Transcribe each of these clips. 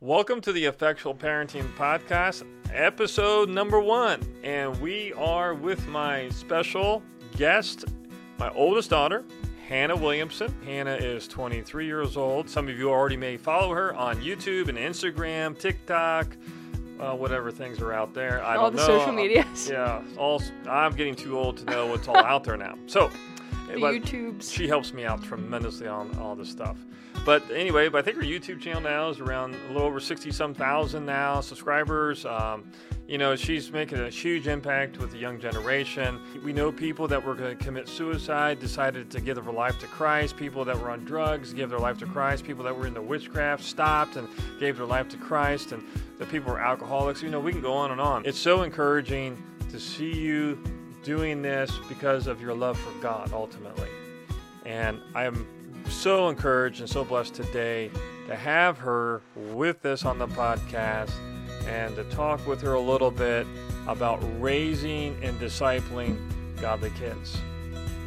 Welcome to the Effectual Parenting Podcast, episode number one. And we are with my special guest, my oldest daughter, Hannah Williamson. Hannah is 23 years old. Some of you already may follow her on YouTube and Instagram, TikTok, uh, whatever things are out there. I all don't the know. social medias, Yeah, all, I'm getting too old to know what's all out there now. So, the but YouTubes. she helps me out tremendously on all this stuff. But anyway, but I think her YouTube channel now is around a little over 60 some thousand now subscribers. Um, you know, she's making a huge impact with the young generation. We know people that were going to commit suicide decided to give their life to Christ. People that were on drugs gave their life to Christ. People that were into witchcraft stopped and gave their life to Christ. And the people were alcoholics. You know, we can go on and on. It's so encouraging to see you doing this because of your love for God ultimately. And I am so encouraged and so blessed today to have her with us on the podcast and to talk with her a little bit about raising and discipling godly kids.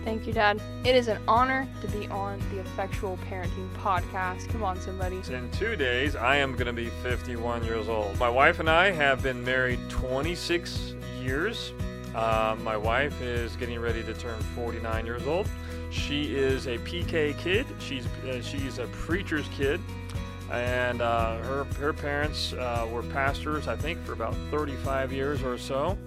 Thank you, Dad. It is an honor to be on the Effectual Parenting Podcast. Come on, somebody. In two days, I am going to be 51 years old. My wife and I have been married 26 years. Uh, my wife is getting ready to turn 49 years old. She is a PK kid. She's uh, she's a preacher's kid, and uh, her her parents uh, were pastors, I think, for about 35 years or so.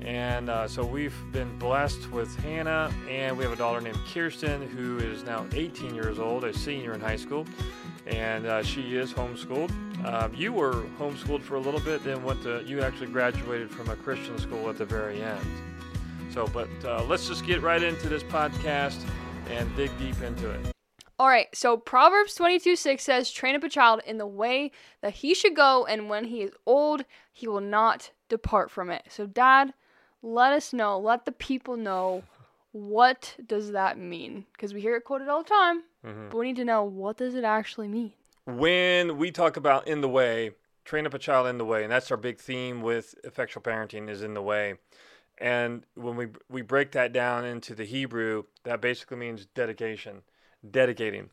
And uh, so we've been blessed with Hannah, and we have a daughter named Kirsten who is now 18 years old, a senior in high school, and she is homeschooled. Um, you were homeschooled for a little bit, then went to you actually graduated from a Christian school at the very end. So, but uh, let's just get right into this podcast and dig deep into it. All right, so Proverbs 22 6 says, Train up a child in the way that he should go, and when he is old, he will not depart from it. So, Dad, let us know, let the people know what does that mean? Because we hear it quoted all the time, Mhm. but we need to know what does it actually mean? When we talk about in the way, train up a child in the way, and that's our big theme with effectual parenting is in the way. And when we we break that down into the Hebrew, that basically means dedication, dedicating.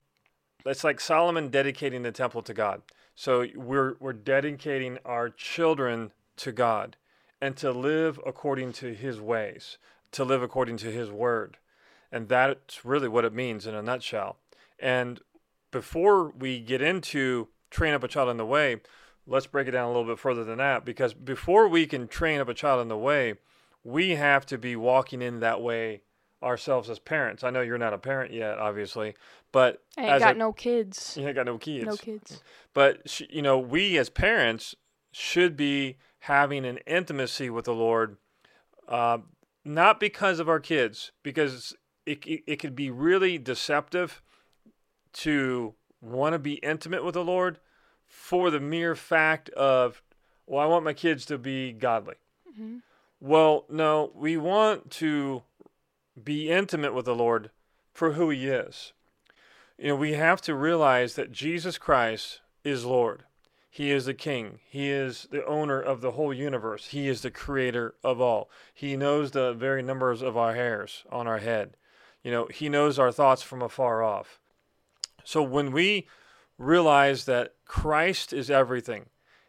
It's like Solomon dedicating the temple to God. So we're we're dedicating our children to God and to live according to his ways, to live according to his word. And that's really what it means in a nutshell. And before we get into train up a child in the way, let's break it down a little bit further than that because before we can train up a child in the way, we have to be walking in that way ourselves as parents. I know you're not a parent yet, obviously, but I ain't got a, no kids. you ain't got no kids. No kids. But sh- you know, we as parents should be having an intimacy with the Lord, uh, not because of our kids, because it, it it could be really deceptive to want to be intimate with the Lord for the mere fact of, well, I want my kids to be godly. hmm Well, no, we want to be intimate with the Lord for who He is. You know, we have to realize that Jesus Christ is Lord. He is the King. He is the owner of the whole universe. He is the creator of all. He knows the very numbers of our hairs on our head. You know, He knows our thoughts from afar off. So when we realize that Christ is everything,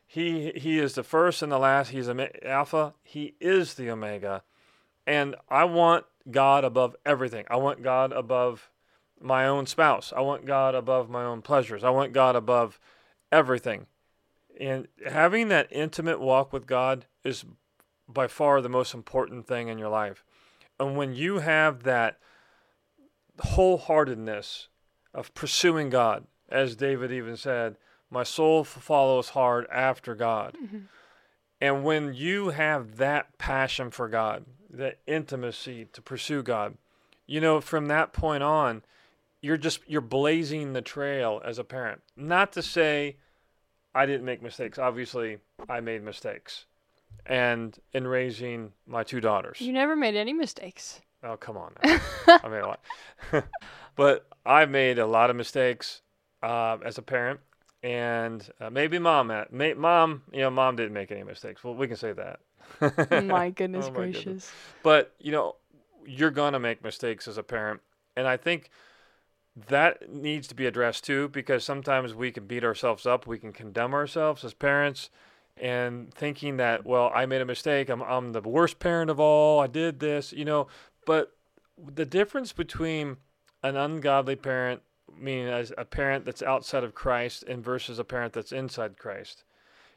he he is the first and the last. He's Alpha. He is the Omega. And I want God above everything. I want God above my own spouse. I want God above my own pleasures. I want God above everything. And having that intimate walk with God is by far the most important thing in your life. And when you have that wholeheartedness of pursuing God, as David even said, my soul follows hard after God. hmm And when you have that passion for God, that intimacy to pursue God, you know, from that point on, you're just you're blazing the trail as a parent. Not to say I didn't make mistakes. Obviously, I made mistakes. And in raising my two daughters. You never made any mistakes. Oh, come on. Now. I made a lot. but I made a lot of mistakes uh, as a parent. And uh, maybe mom, at, may, mom, you know, mom didn't make any mistakes. Well, we can say that. my goodness Oh my gracious. goodness. But, you know, you're going to make mistakes as a parent. And I think that needs to be addressed too because sometimes we can beat ourselves up, we can condemn ourselves as parents and thinking that well, I made a mistake, I'm I'm the worst parent of all, I did this, you know, but the difference between an ungodly parent meaning as a parent that's outside of Christ and versus a parent that's inside Christ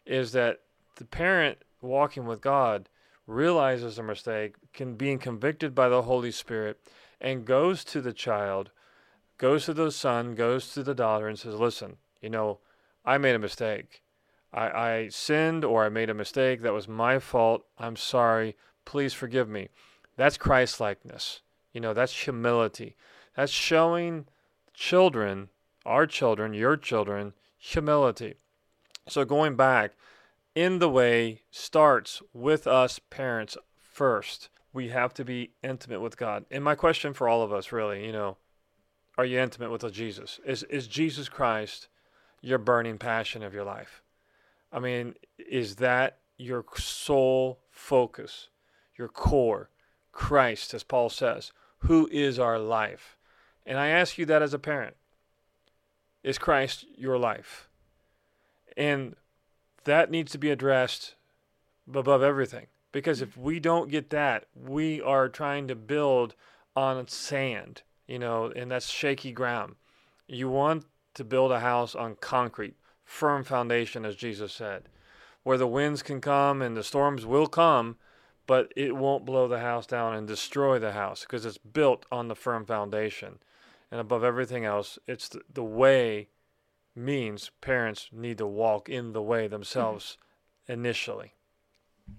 is that the parent walking with God realizes a mistake, can being convicted by the Holy Spirit, and goes to the child, goes to the son, goes to the daughter, and says, "Listen, you know, I made a mistake. I, I sinned or I made a mistake. That was my fault. I'm sorry. Please forgive me." That's Christ likeness. You know, that's humility. That's showing children, our children, your children, humility. So going back, in the way starts with us parents first. We have to be intimate with God. And my question for all of us really, you know, are you intimate with Jesus? Is is Jesus Christ your burning passion of your life? I mean, is that your sole focus, your core? Christ, as Paul says, who is our life? And I ask you that as a parent. Is Christ your life? And that needs to be addressed above everything. Because if we don't get that, we are trying to build on sand, you know, and that's shaky ground. You want to build a house on concrete, firm foundation, as Jesus said, where the winds can come and the storms will come, but it won't blow the house down and destroy the house because it's built on the firm foundation. And above everything else, it's the, the way means parents need to walk in the way themselves mm-hmm. initially.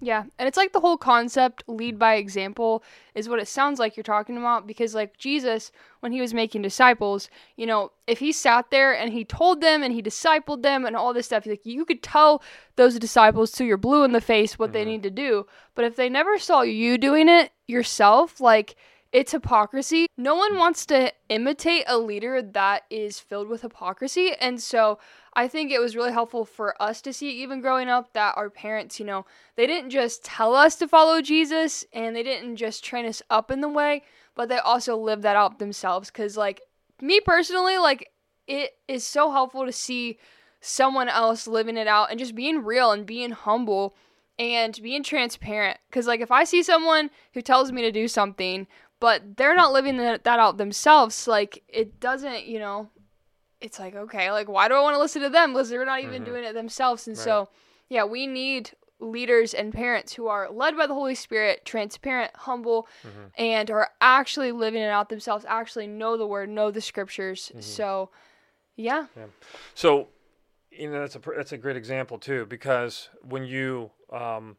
Yeah, and it's like the whole concept lead by example is what it sounds like you're talking about because like Jesus when he was making disciples, you know, if he sat there and he told them and he discipled them and all this stuff, like you could tell those disciples till you're blue in the face what mm-hmm. they need to do. But if they never saw you doing it yourself, like it's hypocrisy. No one wants to imitate a leader that is filled with hypocrisy. And so I think it was really helpful for us to see, even growing up, that our parents, you know, they didn't just tell us to follow Jesus and they didn't just train us up in the way, but they also lived that out themselves. Because, like, me personally, like, it is so helpful to see someone else living it out and just being real and being humble and being transparent. Because, like, if I see someone who tells me to do something but they're not living that out themselves. Like it doesn't, you know, it's like okay, like why do I want to listen to them? Because they're not even mm-hmm. doing it themselves. And right. so, yeah, we need leaders and parents who are led by the Holy Spirit, transparent, humble, mm-hmm. and are actually living it out themselves. Actually know the Word, know the Scriptures. Mm-hmm. So, yeah. yeah. So, you know, that's a that's a great example too, because when you um,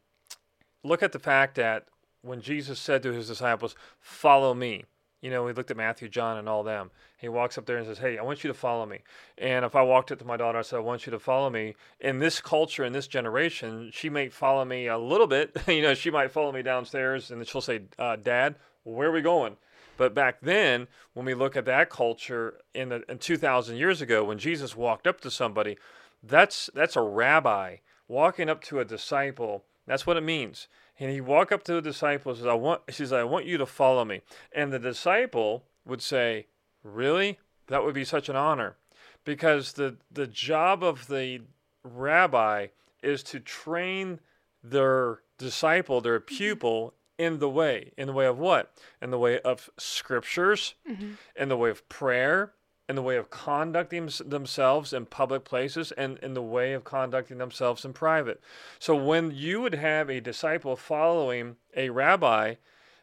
look at the fact that when Jesus said to his disciples, Follow me. You know, he looked at Matthew, John, and all them. He walks up there and says, Hey, I want you to follow me. And if I walked up to my daughter, I said, I want you to follow me. In this culture, in this generation, she may follow me a little bit. you know, she might follow me downstairs and she'll say, uh, Dad, where are we going? But back then, when we look at that culture in, the, in 2,000 years ago, when Jesus walked up to somebody, that's, that's a rabbi walking up to a disciple. That's what it means. And he walk up to the disciple and says, I want he says, I want you to follow me. And the disciple would say, Really? That would be such an honor. Because the the job of the rabbi is to train their disciple, their mm-hmm. pupil, in the way. In the way of what? In the way of scriptures, mm-hmm. in the way of prayer, in the way of conducting themselves in public places and in the way of conducting themselves in private. So when you would have a disciple following a rabbi,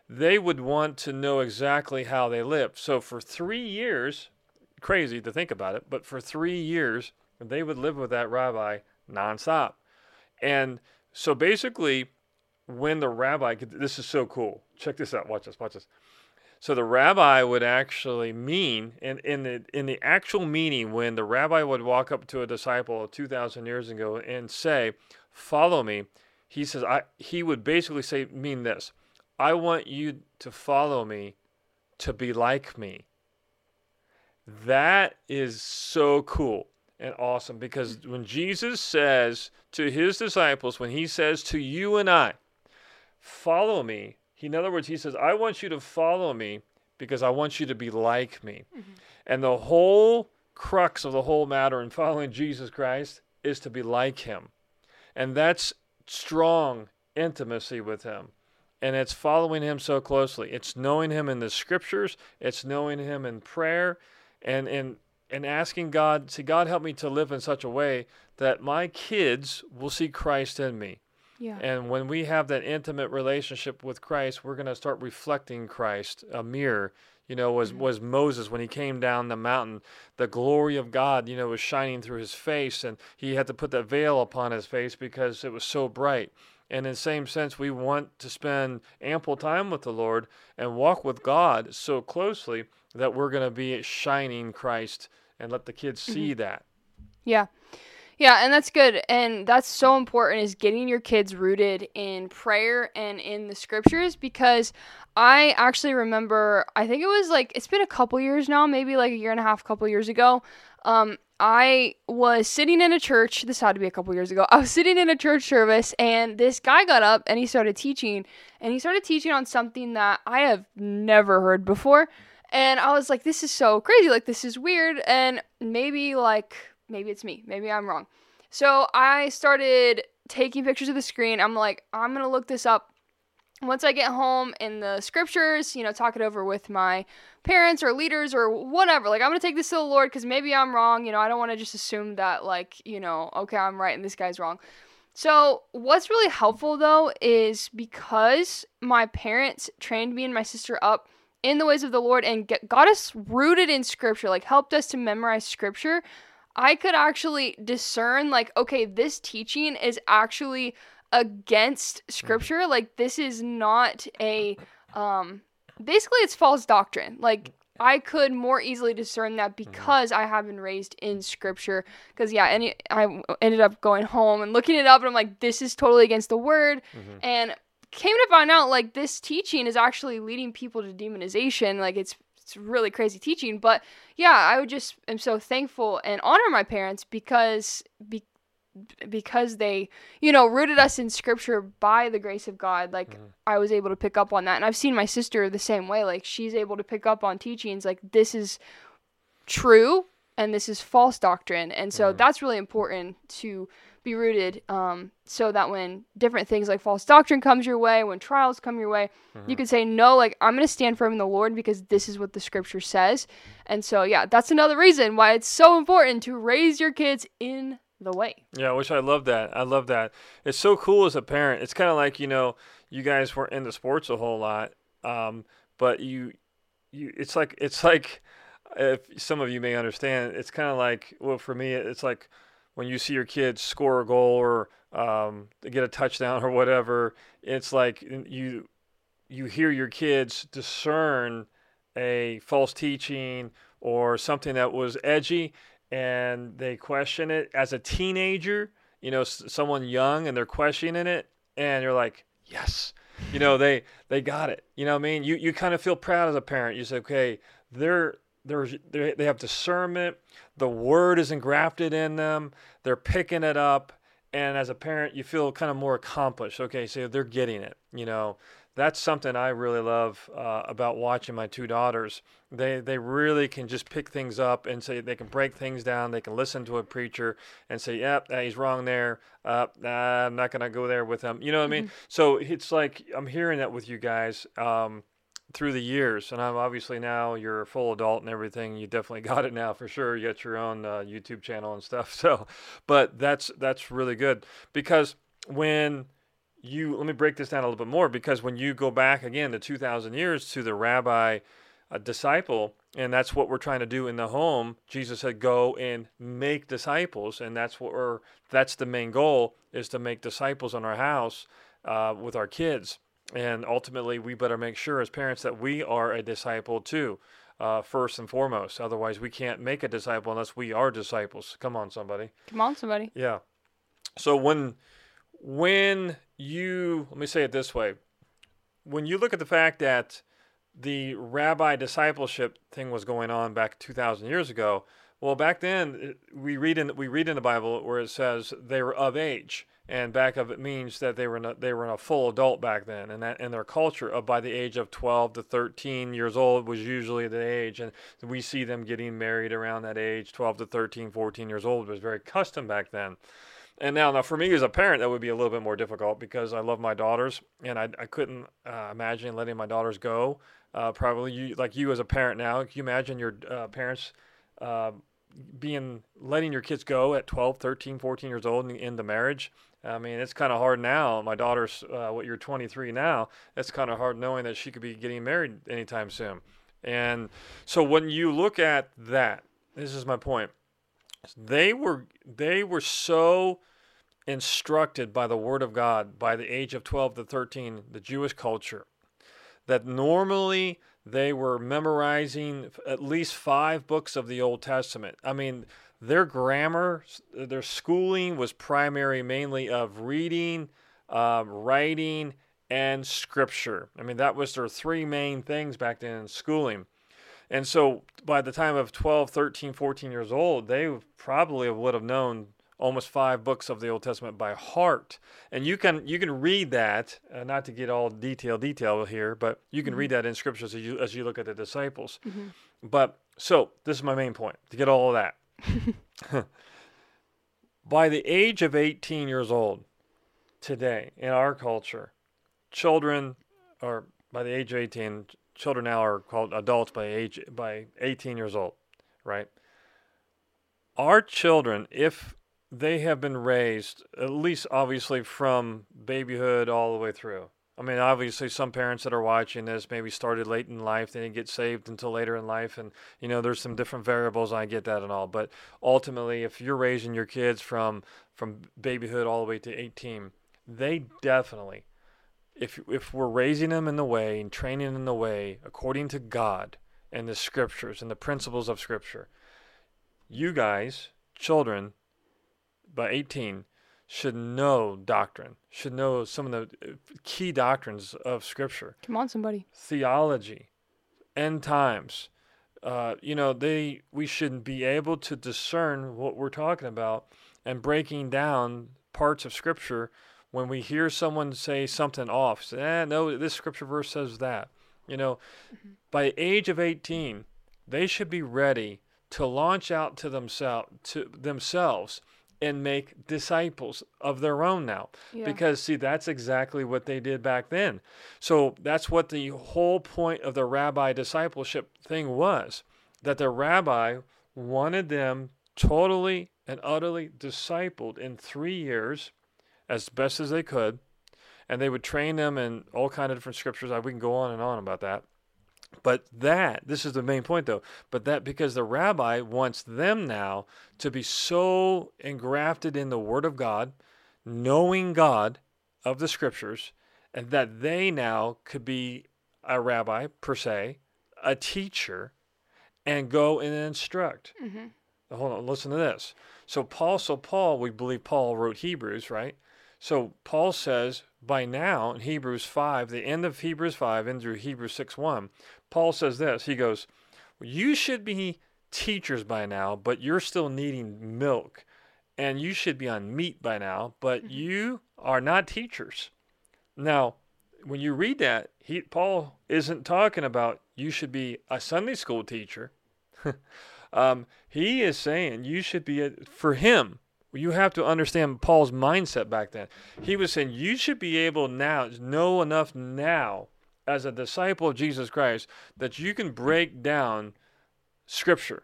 they would want to know exactly how they lived. So for three years, crazy to think about it, but for three years, they would live with that rabbi nonstop. And so basically, when the rabbi, this is so cool. Check this out. Watch this. Watch this. So the rabbi would actually mean, in, in the in the actual meaning, when the rabbi would walk up to a disciple two thousand years ago and say, "Follow me," he says, "I." He would basically say, mean this: I want you to follow me, to be like me. That is so cool and awesome because mm. when Jesus says to his disciples, when he says to you and I, "Follow me," He, in other words, he says, I want you to follow me because I want you to be like me. Mm-hmm. And the whole crux of the whole matter in following Jesus Christ is to be like him. And that's strong intimacy with him. And it's following him so closely. It's knowing him in the scriptures, it's knowing him in prayer, and, and, and asking God, see, God, help me to live in such a way that my kids will see Christ in me. Yeah. And when we have that intimate relationship with Christ, we're going to start reflecting Christ, a mirror. You know, was Mhm. was Moses when he came down the mountain, the glory of God, you know, was shining through his face, and he had to put that veil upon his face because it was so bright. And in the same sense, we want to spend ample time with the Lord and walk with God so closely that we're going to be shining Christ and let the kids see that. Yeah. Yeah, and that's good. And that's so important is getting your kids rooted in prayer and in the scriptures because I actually remember I think it was like it's been a couple years now, maybe like a year and a half, couple years ago. Um I was sitting in a church. This had to be a couple years ago. I was sitting in a church service, and this guy got up and he started teaching. And he started teaching on something that I have never heard before. And I was like, this is so crazy. Like, this is weird. And maybe, like, maybe it's me. Maybe I'm wrong. So I started taking pictures of the screen. I'm like, I'm going to look this up. Once I get home in the scriptures, you know, talk it over with my parents or leaders or whatever. Like, I'm going to take this to the Lord because maybe I'm wrong. You know, I don't want to just assume that, like, you know, okay, I'm right and this guy's wrong. So, what's really helpful though is because my parents trained me and my sister up in the ways of the Lord and get, got us rooted in scripture, like helped us to memorize scripture, I could actually discern, like, okay, this teaching is actually against scripture. Like, this is not a, um, basically, it's false doctrine. Like, I could more easily discern that because I have been raised in scripture. Because, yeah, and I ended up going home and looking it up, and I'm like, this is totally against the word. Mhm. And came to find out, like, this teaching is actually leading people to demonization. Like, it's it's really crazy teaching. But yeah, I would just am so thankful and honor my parents because be, because they you know rooted us in scripture by the grace of God. Like Mhm. I was able to pick up on that, and I've seen my sister the same way. Like she's able to pick up on teachings like this is true and this is false doctrine, and so Mhm. that's really important to be rooted um, so that when different things like false doctrine comes your way when trials come your way you Mhm. can say no like i'm going to stand firm in the lord because this is what the scripture says and so yeah that's another reason why it's so important to raise your kids in the way Yeah, which I love that. I love that. It's so cool as a parent. It's kind of like you know, you guys weren't into sports a whole lot, um, but you, you. It's like it's like, if some of you may understand, it's kind of like well, for me, it's like when you see your kids score a goal or um, get a touchdown or whatever. It's like you, you hear your kids discern a false teaching or something that was edgy and they question it as a teenager, you know, someone young and they're questioning it and you're like, "Yes." You know, they they got it. You know what I mean? You you kind of feel proud as a parent. You say, "Okay, they're they're they they have discernment. The word is engrafted in them. They're picking it up." And as a parent, you feel kind of more accomplished. Okay, so they're getting it. You know, that's something I really love uh, about watching my two daughters. They they really can just pick things up and say they can break things down. They can listen to a preacher and say, "Yep, uh, he's wrong there. Uh, nah, I'm not gonna go there with him." You know what I mean? So it's like I'm hearing that with you guys um, through the years, and I'm obviously now you're a full adult and everything. You definitely got it now for sure. You got your own uh, YouTube channel and stuff. So, but that's that's really good because when you let me break this down a little bit more because when you go back again to 2000 years to the rabbi a disciple and that's what we're trying to do in the home jesus said go and make disciples and that's what we're that's the main goal is to make disciples in our house uh, with our kids and ultimately we better make sure as parents that we are a disciple too uh, first and foremost. Otherwise we can't make a disciple unless we are disciples. Come on somebody. Come on somebody. Yeah. So when when you let me say it this way, when you look at the fact that the rabbi discipleship thing was going on back 2000 years ago, Well, back then we read in we read in the Bible where it says they were of age, and back of it means that they were in a, they were in a full adult back then, and that in their culture of by the age of 12 to 13 years old was usually the age, and we see them getting married around that age, 12 to 13, 14 years old was very custom back then. And now, now for me as a parent, that would be a little bit more difficult because I love my daughters, and I, I couldn't uh, imagine letting my daughters go. Uh, probably you, like you as a parent now, can you imagine your uh, parents uh, being letting your kids go at 12, 13, 14 years old in, into marriage? I mean, it's kind of hard now. My daughter's uh, what you're 23 now. It's kind of hard knowing that she could be getting married anytime soon. And so when you look at that, this is my point. They were they were so instructed by the word of God by the age of 12 to 13, the Jewish culture, that normally they were memorizing at least five books of the Old Testament. I mean, their grammar, their schooling was primary mainly of reading, uh, writing, and scripture. I mean, that was their three main things back then in schooling. And so by the time of 12, 13, 14 years old, they probably would have known almost five books of the Old Testament by heart. And you can you can read that, uh, not to get all detail detail here, but you can read that in scriptures as you as you look at the disciples. But so this is my main point to get all of that. by the age of 18 years old, today in our culture, children or by the age of 18, children now are called adults by age by 18 years old, right? Our children, if they have been raised, at least obviously from babyhood all the way through. I mean, obviously, some parents that are watching this maybe started late in life, they didn't get saved until later in life, and you know, there's some different variables. I get that and all, but ultimately, if you're raising your kids from from babyhood all the way to 18, they definitely if if we're raising them in the way and training in the way according to God and the scriptures and the principles of scripture, you guys, children, by 18 should know doctrine, should know some of the uh, key doctrines of scripture, Come on, somebody. theology, end times. Uh, you know, they we should be able to discern what we're talking about and breaking down parts of scripture when we hear someone say something off. Say, eh, no, this scripture verse says that. You know, by age of 18, they should be ready to launch out to themselves to themselves and make disciples of their own now. Yeah. because see that's exactly what they did back then. So that's what the whole point of the rabbi discipleship thing was that the rabbi wanted them totally and utterly discipled in 3 years as best as they could. And they would train them in all kind of different scriptures. We can go on and on about that but that, this is the main point though, but that because the rabbi wants them now to be so engrafted in the Word of God, knowing God of the Scriptures, and that they now could be a rabbi per se, a teacher, and go and instruct. Mm-hmm. Hold on, listen to this. So Paul, so Paul, we believe Paul wrote Hebrews, right? So Paul says by now in Hebrews 5, the end of Hebrews 5 into Hebrews 6 1, Paul says this. He goes, You should be teachers by now, but you're still needing milk. And you should be on meat by now, but you are not teachers. Now, when you read that, he, Paul isn't talking about you should be a Sunday school teacher. um, he is saying you should be, a, for him, you have to understand Paul's mindset back then. He was saying you should be able now, know enough now as a disciple of Jesus Christ that you can break down scripture.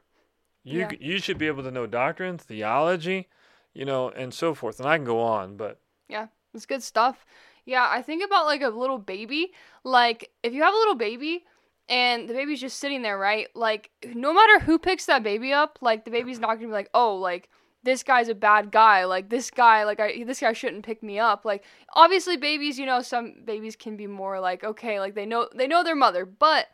You, Yeah. you should be able to know doctrine, theology, you know, and so forth. And I can go on, but Yeah, it's good stuff. Yeah, I think about like a little baby. Like, if you have a little baby and the baby's just sitting there, right? Like, no matter who picks that baby up, like, the baby's not gonna be like, oh, like, this guy's a bad guy. Like, this guy, like, I, this guy shouldn't pick me up. Like, obviously, babies, you know, some babies can be more like, okay, like, they know, they know their mother, but,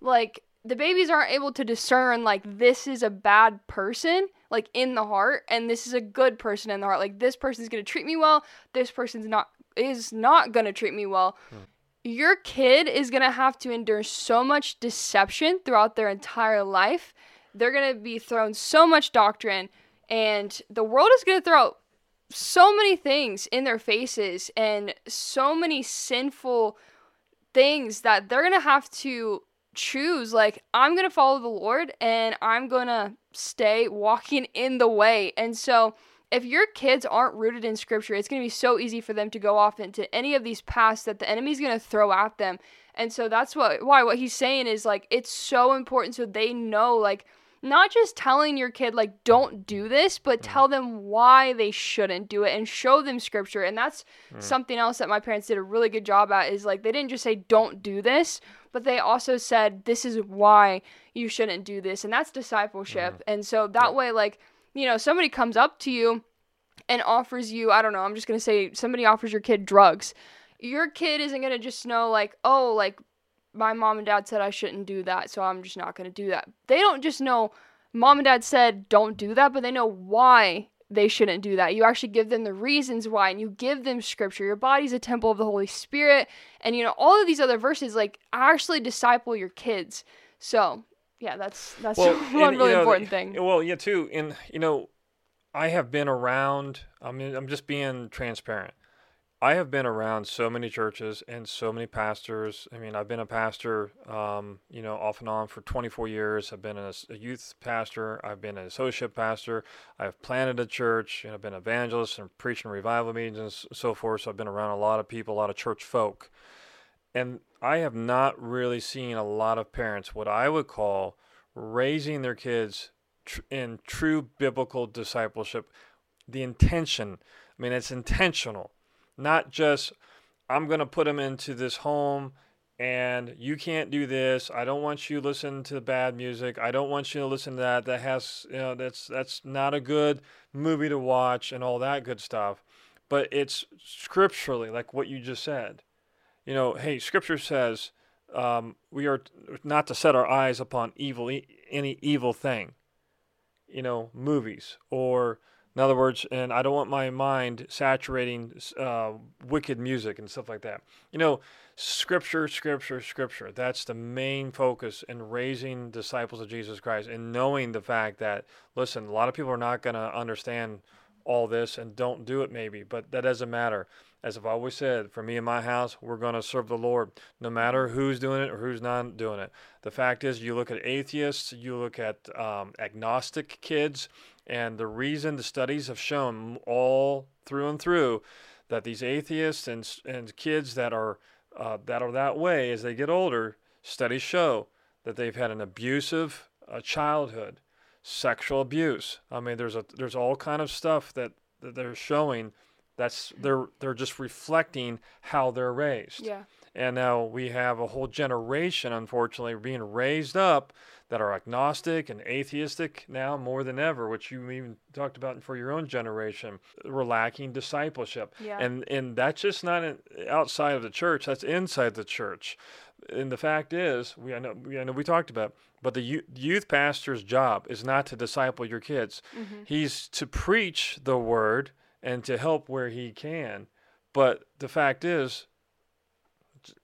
like, the babies aren't able to discern like this is a bad person like in the heart and this is a good person in the heart like this person's going to treat me well this person's not is not going to treat me well hmm. your kid is going to have to endure so much deception throughout their entire life they're going to be thrown so much doctrine and the world is going to throw so many things in their faces and so many sinful things that they're going to have to choose like I'm going to follow the Lord and I'm going to stay walking in the way. And so if your kids aren't rooted in scripture, it's going to be so easy for them to go off into any of these paths that the enemy's going to throw at them. And so that's what why what he's saying is like it's so important so they know like not just telling your kid like don't do this but mm. tell them why they shouldn't do it and show them scripture and that's mm. something else that my parents did a really good job at is like they didn't just say don't do this but they also said this is why you shouldn't do this and that's discipleship mm. and so that yeah. way like you know somebody comes up to you and offers you i don't know i'm just going to say somebody offers your kid drugs your kid isn't going to just know like oh like my mom and dad said I shouldn't do that, so I'm just not going to do that. They don't just know mom and dad said don't do that, but they know why they shouldn't do that. You actually give them the reasons why and you give them scripture. Your body's a temple of the Holy Spirit and you know all of these other verses like actually disciple your kids. So, yeah, that's that's well, one and, really you know, important thing. Well, yeah, too. And you know, I have been around I mean, I'm just being transparent. I have been around so many churches and so many pastors. I mean, I've been a pastor, um, you know, off and on for 24 years. I've been a, a, youth pastor. I've been an associate pastor. I've planted a church. I've been an evangelist and preaching revival meetings and so forth. So I've been around a lot of people, a lot of church folk. And I have not really seen a lot of parents, what I would call raising their kids tr- in true biblical discipleship. The intention, I mean, it's intentional not just I'm going to put them into this home and you can't do this. I don't want you to listen to bad music. I don't want you to listen to that. That has, you know, that's that's not a good movie to watch and all that good stuff. But it's scripturally, like what you just said. You know, hey, Scripture says um, we are not to set our eyes upon evil, any evil thing. You know, movies or in other words, and I don't want my mind saturating uh, wicked music and stuff like that. You know, scripture, scripture, scripture. That's the main focus in raising disciples of Jesus Christ and knowing the fact that, listen, a lot of people are not going to understand all this and don't do it maybe, but that doesn't matter. As I've always said, for me and my house, we're going to serve the Lord no matter who's doing it or who's not doing it. The fact is, you look at atheists, you look at um, agnostic kids, and the reason the studies have shown all through and through that these atheists and, and kids that are uh, that are that way as they get older, studies show that they've had an abusive uh, childhood, sexual abuse. I mean, there's a there's all kind of stuff that, that they're showing. That's they're they're just reflecting how they're raised. Yeah. And now we have a whole generation, unfortunately, being raised up that are agnostic and atheistic now more than ever, which you even talked about for your own generation. We're lacking discipleship. Yeah. And and that's just not in, outside of the church, that's inside the church. And the fact is, we I know we, I know we talked about, but the youth pastor's job is not to disciple your kids. Mm-hmm. He's to preach the word and to help where he can. But the fact is,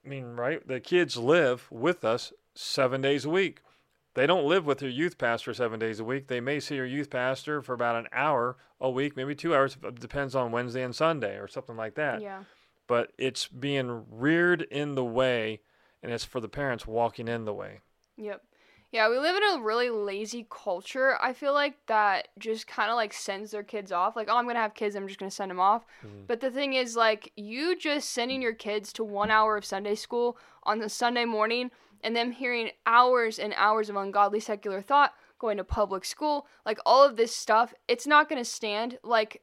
I mean, right? The kids live with us seven days a week. They don't live with their youth pastor seven days a week. They may see your youth pastor for about an hour a week, maybe two hours. Depends on Wednesday and Sunday or something like that. Yeah. But it's being reared in the way, and it's for the parents walking in the way. Yep. Yeah, we live in a really lazy culture. I feel like that just kind of like sends their kids off. Like, oh, I'm going to have kids, I'm just going to send them off. Mm. But the thing is, like, you just sending your kids to one hour of Sunday school on the Sunday morning and them hearing hours and hours of ungodly secular thought, going to public school, like all of this stuff, it's not going to stand. Like,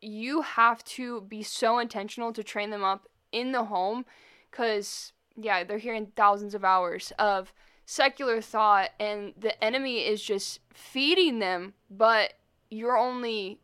you have to be so intentional to train them up in the home because, yeah, they're hearing thousands of hours of secular thought and the enemy is just feeding them, but you're only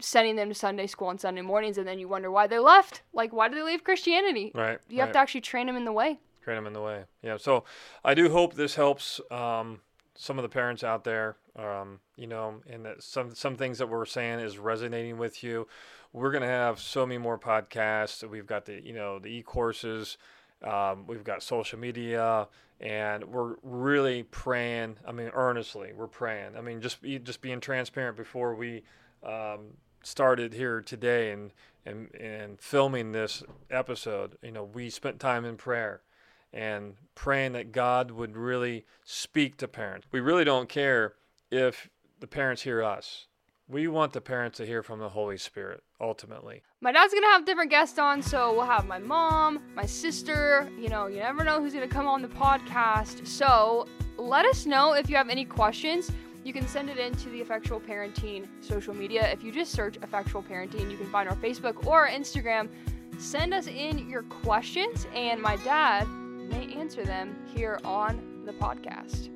sending them to Sunday school on Sunday mornings and then you wonder why they left. Like why did they leave Christianity? Right. You right. have to actually train them in the way. Train them in the way. Yeah. So I do hope this helps um, some of the parents out there. Um, you know, and that some some things that we're saying is resonating with you. We're gonna have so many more podcasts. We've got the you know the e courses Um, we've got social media, and we're really praying. I mean, earnestly, we're praying. I mean, just just being transparent before we um, started here today and and and filming this episode. You know, we spent time in prayer and praying that God would really speak to parents. We really don't care if the parents hear us. We want the parents to hear from the Holy Spirit ultimately. My dad's gonna have different guests on, so we'll have my mom, my sister. You know, you never know who's gonna come on the podcast. So let us know if you have any questions. You can send it into the Effectual Parenting social media. If you just search Effectual Parenting, you can find our Facebook or Instagram. Send us in your questions, and my dad may answer them here on the podcast.